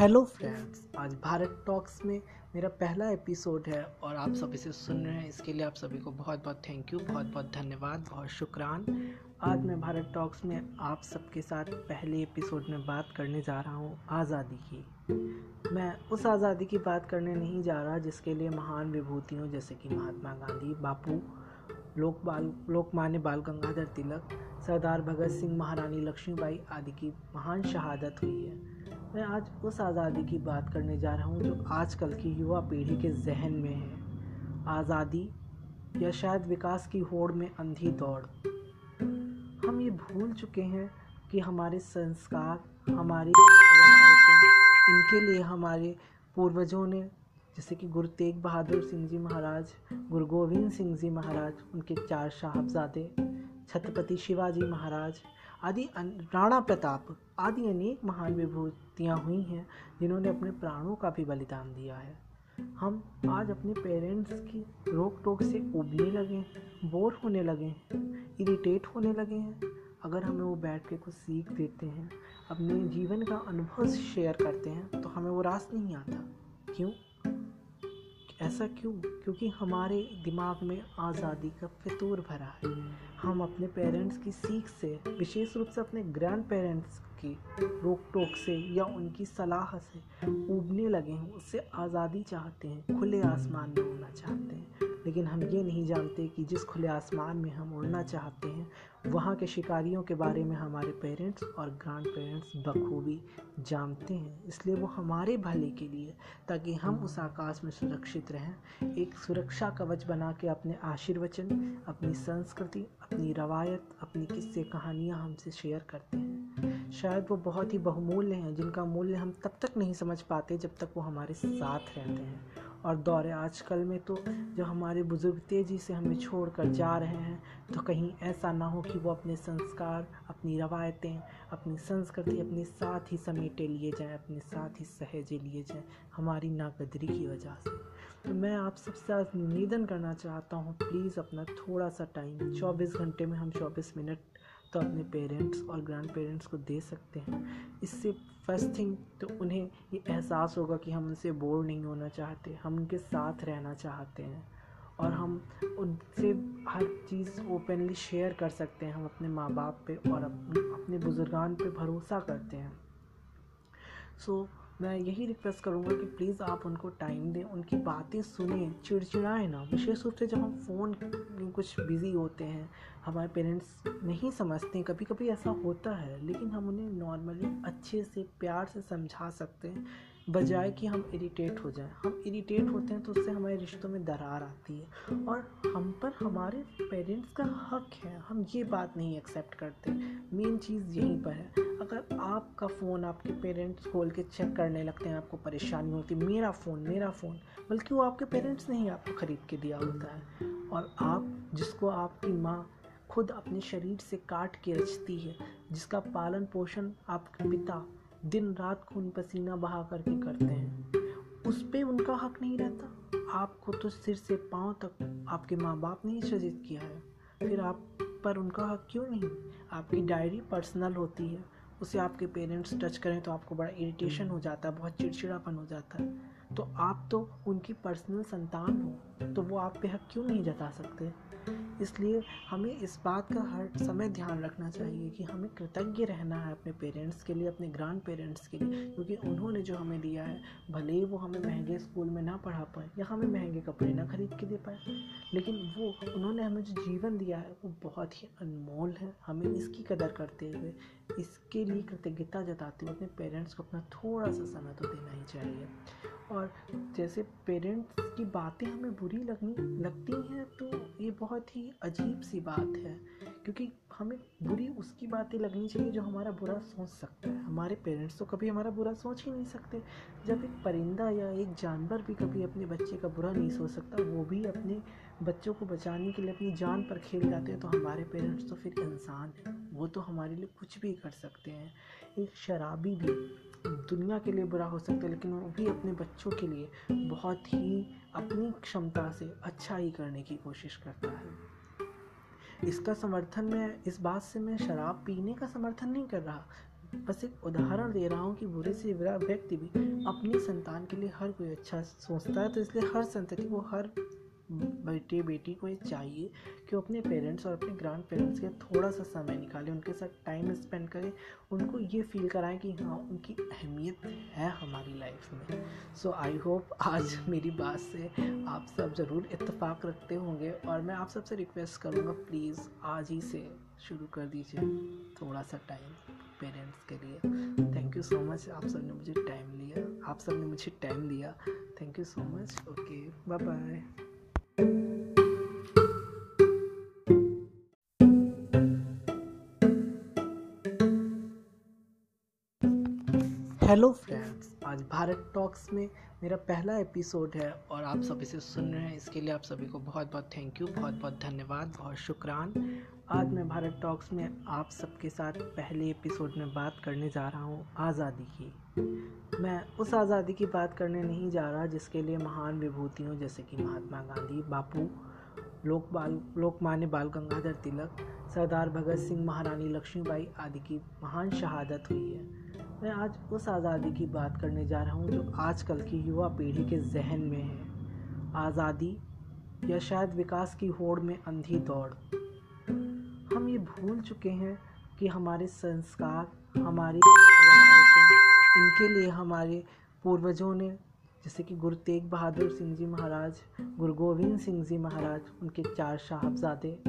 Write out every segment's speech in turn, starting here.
Hello friends आज Bharat talks में मेरा पहला एपिसोड है और आप सभी से सुन रहे हैं। इसके लिए आप सभी को बहुत बहुत थैंक यू बहुत बहुत धन्यवाद बहुत शुक्रान। आज मैं भारत टॉक्स में आप सबके साथ पहले एपिसोड में बात करने जा रहा हूँ आज़ादी की। मैं उस आज़ादी की बात करने नहीं जा रहा जिसके लिए महान विभूतियों जैसे कि महात्मा गांधी बापू लोक बाल लोकमान्य बाल गंगाधर तिलक सरदार भगत सिंह महारानी लक्ष्मीबाई आदि की महान शहादत हुई है। मैं आज उस आज़ादी की बात करने जा रहा हूँ जो आजकल की युवा पीढ़ी के जहन में है। आज़ादी या शायद विकास की होड़ में अंधी दौड़। हम ये भूल चुके हैं कि हमारे संस्कार, हमारी इनके लिए हमारे पूर्वजों ने, जैसे कि गुरु तेग बहादुर सिंह जी महाराज, गुरु गोविंद सिंह जी महाराज, उनके चार साहबजादे, छत्रपति शिवाजी महाराज आदि राणा प्रताप आदि अनेक महान विभूतियाँ हुई हैं, जिन्होंने अपने प्राणों का भी बलिदान दिया है। हम आज अपने पेरेंट्स की रोक टोक से उबने लगे हैं बोर होने लगे हैं इरिटेट होने लगे हैं। अगर हमें वो बैठ के कुछ सीख देते हैं, अपने जीवन का अनुभव शेयर करते हैं तो हमें वो रास नहीं आता। क्यों? ऐसा क्यों? क्योंकि हमारे दिमाग में आज़ादी का फितूर भरा है। हम अपने पेरेंट्स की सीख से, विशेष रूप से अपने ग्रैंड पेरेंट्स की रोक टोक से या उनकी सलाह से उबने लगे हैं, उससे आज़ादी चाहते हैं, खुले आसमान में होना चाहते हैं। लेकिन हम ये नहीं जानते कि जिस खुले आसमान में हम उड़ना चाहते हैं, वहाँ के शिकारियों के बारे में हमारे पेरेंट्स और ग्रांड पेरेंट्स बखूबी जानते हैं। इसलिए वो हमारे भले के लिए, ताकि हम उस आकाश में सुरक्षित रहें। एक सुरक्षा कवच बना के अपने आशीर्वचन, अपनी संस्कृति, अपनी रवायत, अपनी किस्से कहानियाँ हमसे शेयर करते हैं। शायद वो बहुत ही बहुमूल्य हैं, जिनका मूल्य हम तब तक नहीं समझ पाते जब तक वो हमारे साथ रहते हैं। और दौरे आजकल में तो जो हमारे बुज़ुर्ग तेज़ी से हमें छोड़ कर जा रहे हैं तो कहीं ऐसा ना हो कि वो अपने संस्कार, अपनी रवायतें, अपनी संस्कृति, अपने साथ ही समेटे लिए जाएँ, अपने साथ ही सहेजे लिए जाएँ, हमारी नाकदरी की वजह से। तो मैं आप सबसे आज निवेदन करना चाहता हूँ प्लीज़ अपना थोड़ा सा टाइम 24 घंटे में हम 24 मिनट तो अपने पेरेंट्स और ग्रैंड पेरेंट्स को दे सकते हैं। इससे फ़र्स्ट थिंग तो उन्हें ये एहसास होगा कि हम उनसे बोर नहीं होना चाहते हम उनके साथ रहना चाहते हैं और हम उनसे हर चीज़ ओपनली शेयर कर सकते हैं हम अपने माँ बाप पे और अपने बुज़ुर्गान पे भरोसा करते हैं। सो so, मैं यही रिक्वेस्ट करूँगा कि प्लीज़ आप उनको टाइम दें, उनकी बातें सुने, चिड़चिड़ाएँ ना। विशेष रूप से जब हम फ़ोन में कुछ बिज़ी होते हैं, हमारे पेरेंट्स नहीं समझते हैं कभी कभी ऐसा होता है, लेकिन हम उन्हें नॉर्मली अच्छे से, प्यार से समझा सकते हैं। बजाय कि हम इरिटेट हो जाएँ। हम इरिटेट होते हैं तो उससे हमारे रिश्तों में दरार आती है। और हम पर हमारे पेरेंट्स का हक है। हम ये बात नहीं एक्सेप्ट करते। मेन चीज़ यहीं पर है। अगर आपका फ़ोन आपके पेरेंट्स खोल के चेक करने लगते हैं, आपको परेशानी होती मेरा फ़ोन मेरा फ़ोन बल्कि वो आपके पेरेंट्स ने ही आपको ख़रीद के दिया होता है। और आप, जिसको आपकी माँ खुद अपने शरीर से काट के रचती है, जिसका पालन पोषण आपके पिता दिन रात खून पसीना बहा करके करते हैं। उस पर उनका हक नहीं रहता। आपको तो सिर से पाँव तक आपके माँ बाप ने ही सजित किया है। फिर आप पर उनका हक क्यों नहीं? आपकी डायरी पर्सनल होती है। उसे आपके पेरेंट्स टच करें तो आपको बड़ा इरिटेशन हो जाता है, बहुत चिड़चिड़ापन हो जाता है। तो आप तो उनकी पर्सनल संतान हो तो वो आप पे हक क्यों नहीं जता सकते? इसलिए हमें इस बात का हर समय ध्यान रखना चाहिए कि हमें कृतज्ञ रहना है अपने पेरेंट्स के लिए, अपने ग्रांड पेरेंट्स के लिए, क्योंकि उन्होंने जो हमें दिया है, भले ही वो हमें महँगे स्कूल में ना पढ़ा पाए या हमें महँगे कपड़े ना खरीद के दे पाए, लेकिन वो, उन्होंने हमें जो जीवन दिया है, वो बहुत ही अनमोल है। हमें इसकी कदर करते हुए इसके लिए कृतज्ञता जताते हुए अपने पेरेंट्स को अपना थोड़ा सा समय तो देना ही चाहिए। और जैसे पेरेंट्स की बातें हमें बुरी लगनी, लगती हैं तो ये बहुत ही अजीब सी बात है। क्योंकि हमें बुरी उसकी बातें लगनी चाहिए जो हमारा बुरा सोच सकता है। हमारे पेरेंट्स तो कभी हमारा बुरा सोच ही नहीं सकते। जब एक परिंदा या एक जानवर भी कभी अपने बच्चे का बुरा नहीं सोच सकता, वो भी अपने बच्चों को बचाने के लिए अपनी जान पर खेल जाते हैं तो हमारे पेरेंट्स तो फिर इंसान हैं। वो तो हमारे लिए कुछ भी कर सकते हैं। एक शराबी भी दुनिया के लिए बुरा हो सकता है, लेकिन वो भी अपने बच्चों के लिए बहुत ही अपनी क्षमता से अच्छा ही करने की कोशिश करता है। इसका समर्थन मैं, इस बात से मैं शराब पीने का समर्थन नहीं कर रहा। बस एक उदाहरण दे रहा हूँ कि बुरे से बुरा व्यक्ति भी अपनी संतान के लिए हर कोई अच्छा सोचता है तो इसलिए हर संतति को हर बेटे, बेटी को ये चाहिए कि वो अपने पेरेंट्स और अपने ग्रैंड पेरेंट्स के थोड़ा सा समय निकालें, उनके साथ टाइम स्पेंड करें, उनको ये फील कराएँ कि हाँ उनकी अहमियत है हमारी लाइफ में। सो आई होप आज मेरी बात से आप सब ज़रूर इत्तेफाक रखते होंगे और मैं आप सबसे रिक्वेस्ट करूँगा प्लीज़ आज ही से शुरू कर दीजिए थोड़ा सा टाइम पेरेंट्स के लिए। थैंक यू सो मच आप सबने मुझे टाइम लिया आप सबने मुझे टाइम दिया। Thank you so much okay bye bye hello friends, आज भारत टॉक्स में मेरा पहला एपिसोड है और आप सब इसे सुन रहे हैं। इसके लिए आप सभी को बहुत बहुत थैंक यू बहुत बहुत धन्यवाद, बहुत शुक्रान। आज मैं भारत टॉक्स में आप सबके साथ पहले एपिसोड में बात करने जा रहा हूँ आज़ादी की। मैं उस आज़ादी की बात करने नहीं जा रहा जिसके लिए महान विभूतियों जैसे कि महात्मा गांधी, बापू, लोक बाल, लोकमान्य बाल गंगाधर तिलक, सरदार भगत सिंह महारानी लक्ष्मीबाई आदि की महान शहादत हुई है। मैं आज उस आज़ादी की बात करने जा रहा हूँ जो आजकल की युवा पीढ़ी के जहन में है। आज़ादी या शायद विकास की होड़ में अंधी दौड़। हम ये भूल चुके हैं कि हमारे संस्कार, हमारी इनके लिए हमारे पूर्वजों ने, जैसे कि गुरु तेग बहादुर सिंह जी महाराज, गुरु गोविंद सिंह जी महाराज, उनके चार साहबजादे,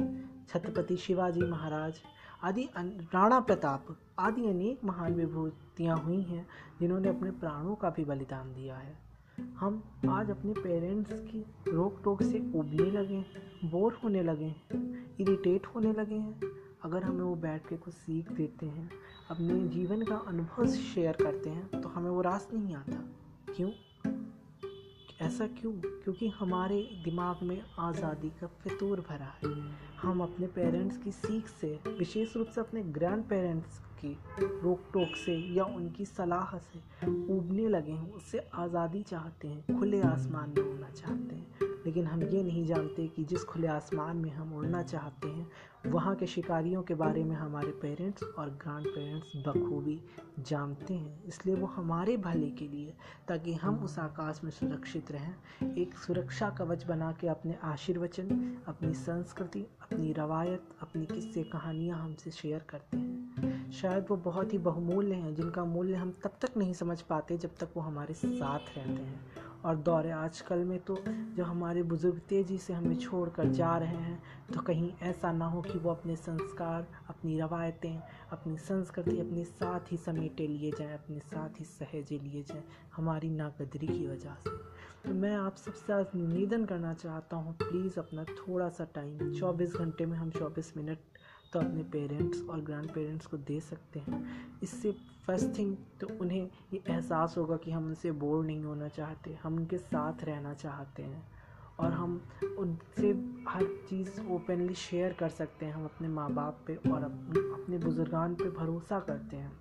छत्रपति शिवाजी महाराज आदि राणा प्रताप आदि अनेक महान विभूतियाँ हुई हैं, जिन्होंने अपने प्राणों का भी बलिदान दिया है। हम आज अपने पेरेंट्स की रोक टोक से उबने लगे हैं बोर होने लगे हैं इरिटेट होने लगे हैं। अगर हमें वो बैठ के कुछ सीख देते हैं, अपने जीवन का अनुभव शेयर करते हैं तो हमें वो रास नहीं आता। क्यों? ऐसा क्यों? क्योंकि हमारे दिमाग में आज़ादी का फितूर भरा है। हम अपने पेरेंट्स की सीख से, विशेष रूप से अपने ग्रैंड पेरेंट्स की रोक टोक से या उनकी सलाह से उबने लगे हैं, उससे आज़ादी चाहते हैं, खुले आसमान में उड़ना चाहते हैं। लेकिन हम ये नहीं जानते कि जिस खुले आसमान में हम उड़ना चाहते हैं, वहाँ के शिकारियों के बारे में हमारे पेरेंट्स और ग्रांड पेरेंट्स बखूबी जानते हैं। इसलिए वो हमारे भले के लिए, ताकि हम उस आकाश में सुरक्षित रहें। एक सुरक्षा कवच बना के अपने आशीर्वचन, अपनी संस्कृति, अपनी रवायत, अपनी किस्से कहानियाँ हमसे शेयर करते हैं। शायद वो बहुत ही बहुमूल्य हैं, जिनका मूल्य हम तब तक नहीं समझ पाते जब तक वो हमारे साथ रहते हैं। और दौरे आजकल में तो जो हमारे बुज़ुर्ग तेज़ी से हमें छोड़ कर जा रहे हैं तो कहीं ऐसा ना हो कि वो अपने संस्कार, अपनी रवायतें, अपनी संस्कृति, अपने साथ ही समेटे लिए जाएँ, अपने साथ ही सहेजे लिए जाएँ, हमारी नाकदरी की वजह से। तो मैं आप सबसे आज निवेदन करना चाहता हूँ प्लीज़ अपना थोड़ा सा टाइम 24 घंटे में हम 24 मिनट तो अपने पेरेंट्स और ग्रैंड पेरेंट्स को दे सकते हैं। इससे फ़र्स्ट थिंग तो उन्हें ये एहसास होगा कि हम उनसे बोर नहीं होना चाहते हम उनके साथ रहना चाहते हैं और हम उनसे हर चीज़ ओपनली शेयर कर सकते हैं हम अपने माँ बाप पे और अपने बुज़ुर्गान पे भरोसा करते हैं।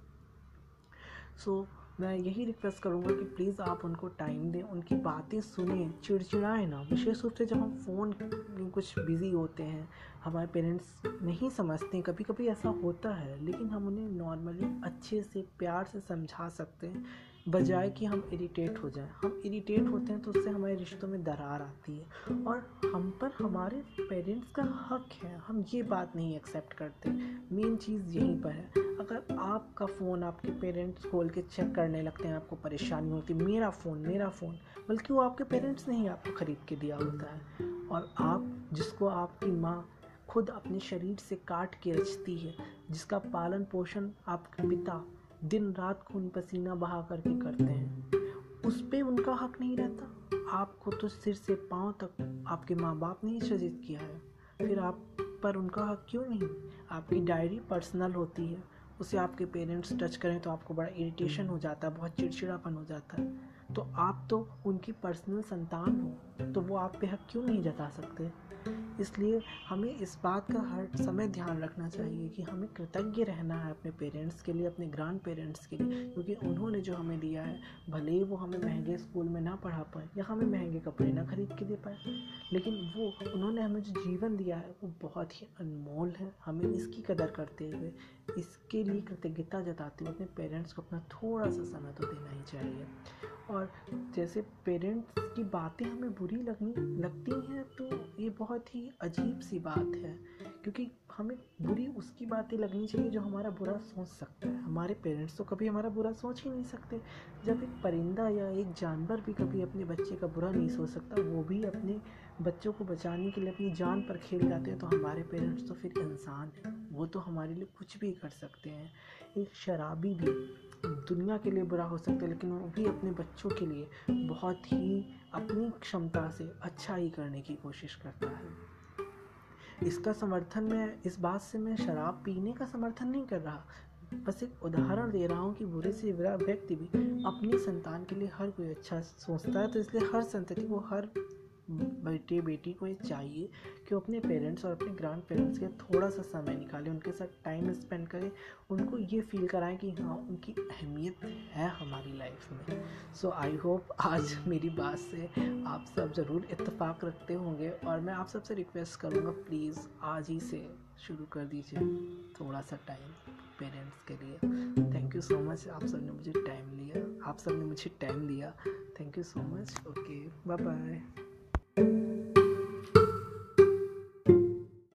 सो so, मैं यही रिक्वेस्ट करूँगा कि प्लीज़ आप उनको टाइम दें, उनकी बातें सुने, चिड़चिड़ाएँ ना। विशेष रूप से जब हम फ़ोन कुछ बिज़ी होते हैं, हमारे पेरेंट्स नहीं समझते कभी कभी ऐसा होता है, लेकिन हम उन्हें नॉर्मली अच्छे से, प्यार से समझा सकते हैं। बजाय कि हम इरिटेट हो जाएँ। हम इरिटेट होते हैं तो उससे हमारे रिश्तों में दरार आती है। और हम पर हमारे पेरेंट्स का हक है। हम ये बात नहीं एक्सेप्ट करते। मेन चीज़ यहीं पर है। अगर आपका फ़ोन आपके पेरेंट्स खोल के चेक करने लगते हैं, आपको परेशानी होती मेरा फ़ोन मेरा फ़ोन बल्कि वो आपके पेरेंट्स ने ही आपको ख़रीद के दिया होता है। और आप, जिसको आपकी माँ खुद अपने शरीर से काट के रचती है, जिसका पालन पोषण आपके पिता दिन रात खून पसीना बहा करके करते हैं। उस पर उनका हक नहीं रहता। आपको तो सिर से पाँव तक आपके माँ बाप ने ही सजित किया है। फिर आप पर उनका हक क्यों नहीं? आपकी डायरी पर्सनल होती है। उसे आपके पेरेंट्स टच करें तो आपको बड़ा इरिटेशन हो जाता है, बहुत चिड़चिड़ापन हो जाता है। तो आप तो उनकी पर्सनल संतान हो तो वो आप पे हक क्यों नहीं जता सकते? इसलिए हमें इस बात का हर समय ध्यान रखना चाहिए कि हमें कृतज्ञ रहना है अपने पेरेंट्स के लिए, अपने ग्रांड पेरेंट्स के लिए, क्योंकि उन्होंने जो हमें दिया है, भले ही वो हमें महँगे स्कूल में ना पढ़ा पाए या हमें महँगे कपड़े ना खरीद के दे पाए, लेकिन वो, उन्होंने हमें जो जीवन दिया है, वो बहुत ही अनमोल है। हमें इसकी कदर करते हुए इसके लिए कृतज्ञता जताते हुए अपने पेरेंट्स को अपना थोड़ा सा समय तो देना ही चाहिए। और जैसे पेरेंट्स की बातें हमें बुरी लगनी, लगती हैं तो ये बहुत ही अजीब सी बात है, क्योंकि हमें बुरी उसकी बातें लगनी चाहिए जो हमारा बुरा सोच सकता है। हमारे पेरेंट्स तो कभी हमारा बुरा सोच ही नहीं सकते। जब एक परिंदा या एक जानवर भी कभी अपने बच्चे का बुरा नहीं सोच सकता, वो भी अपने बच्चों को बचाने के लिए अपनी जान पर खेल जाते हैं तो हमारे पेरेंट्स तो फिर इंसान हैं। वो तो हमारे लिए कुछ भी कर सकते हैं। एक शराबी भी दुनिया के लिए बुरा हो सकता है, लेकिन वो भी अपने बच्चों के लिए बहुत ही अपनी क्षमता से अच्छा ही करने की कोशिश करता है। इसका समर्थन मैं, इस बात से मैं शराब पीने का समर्थन नहीं कर रहा। बस एक उदाहरण दे रहा हूँ कि बुरे से बुरा व्यक्ति भी अपनी संतान के लिए हर कोई अच्छा सोचता है तो इसलिए हर संतति वो हर बेटे, बेटी को ये चाहिए कि वो अपने पेरेंट्स और अपने ग्रैंड पेरेंट्स के थोड़ा सा समय निकालें, उनके साथ टाइम स्पेंड करें, उनको ये फील कराएँ कि हाँ उनकी अहमियत है हमारी लाइफ में। सो आई होप आज मेरी बात से आप सब ज़रूर इत्तेफाक रखते होंगे और मैं आप सबसे रिक्वेस्ट करूँगा प्लीज़ आज ही से शुरू कर दीजिए थोड़ा सा टाइम पेरेंट्स के लिए। थैंक यू सो मच आप सबने मुझे टाइम लिया। आप सबने मुझे टाइम दिया। Thank you so much okay bye bye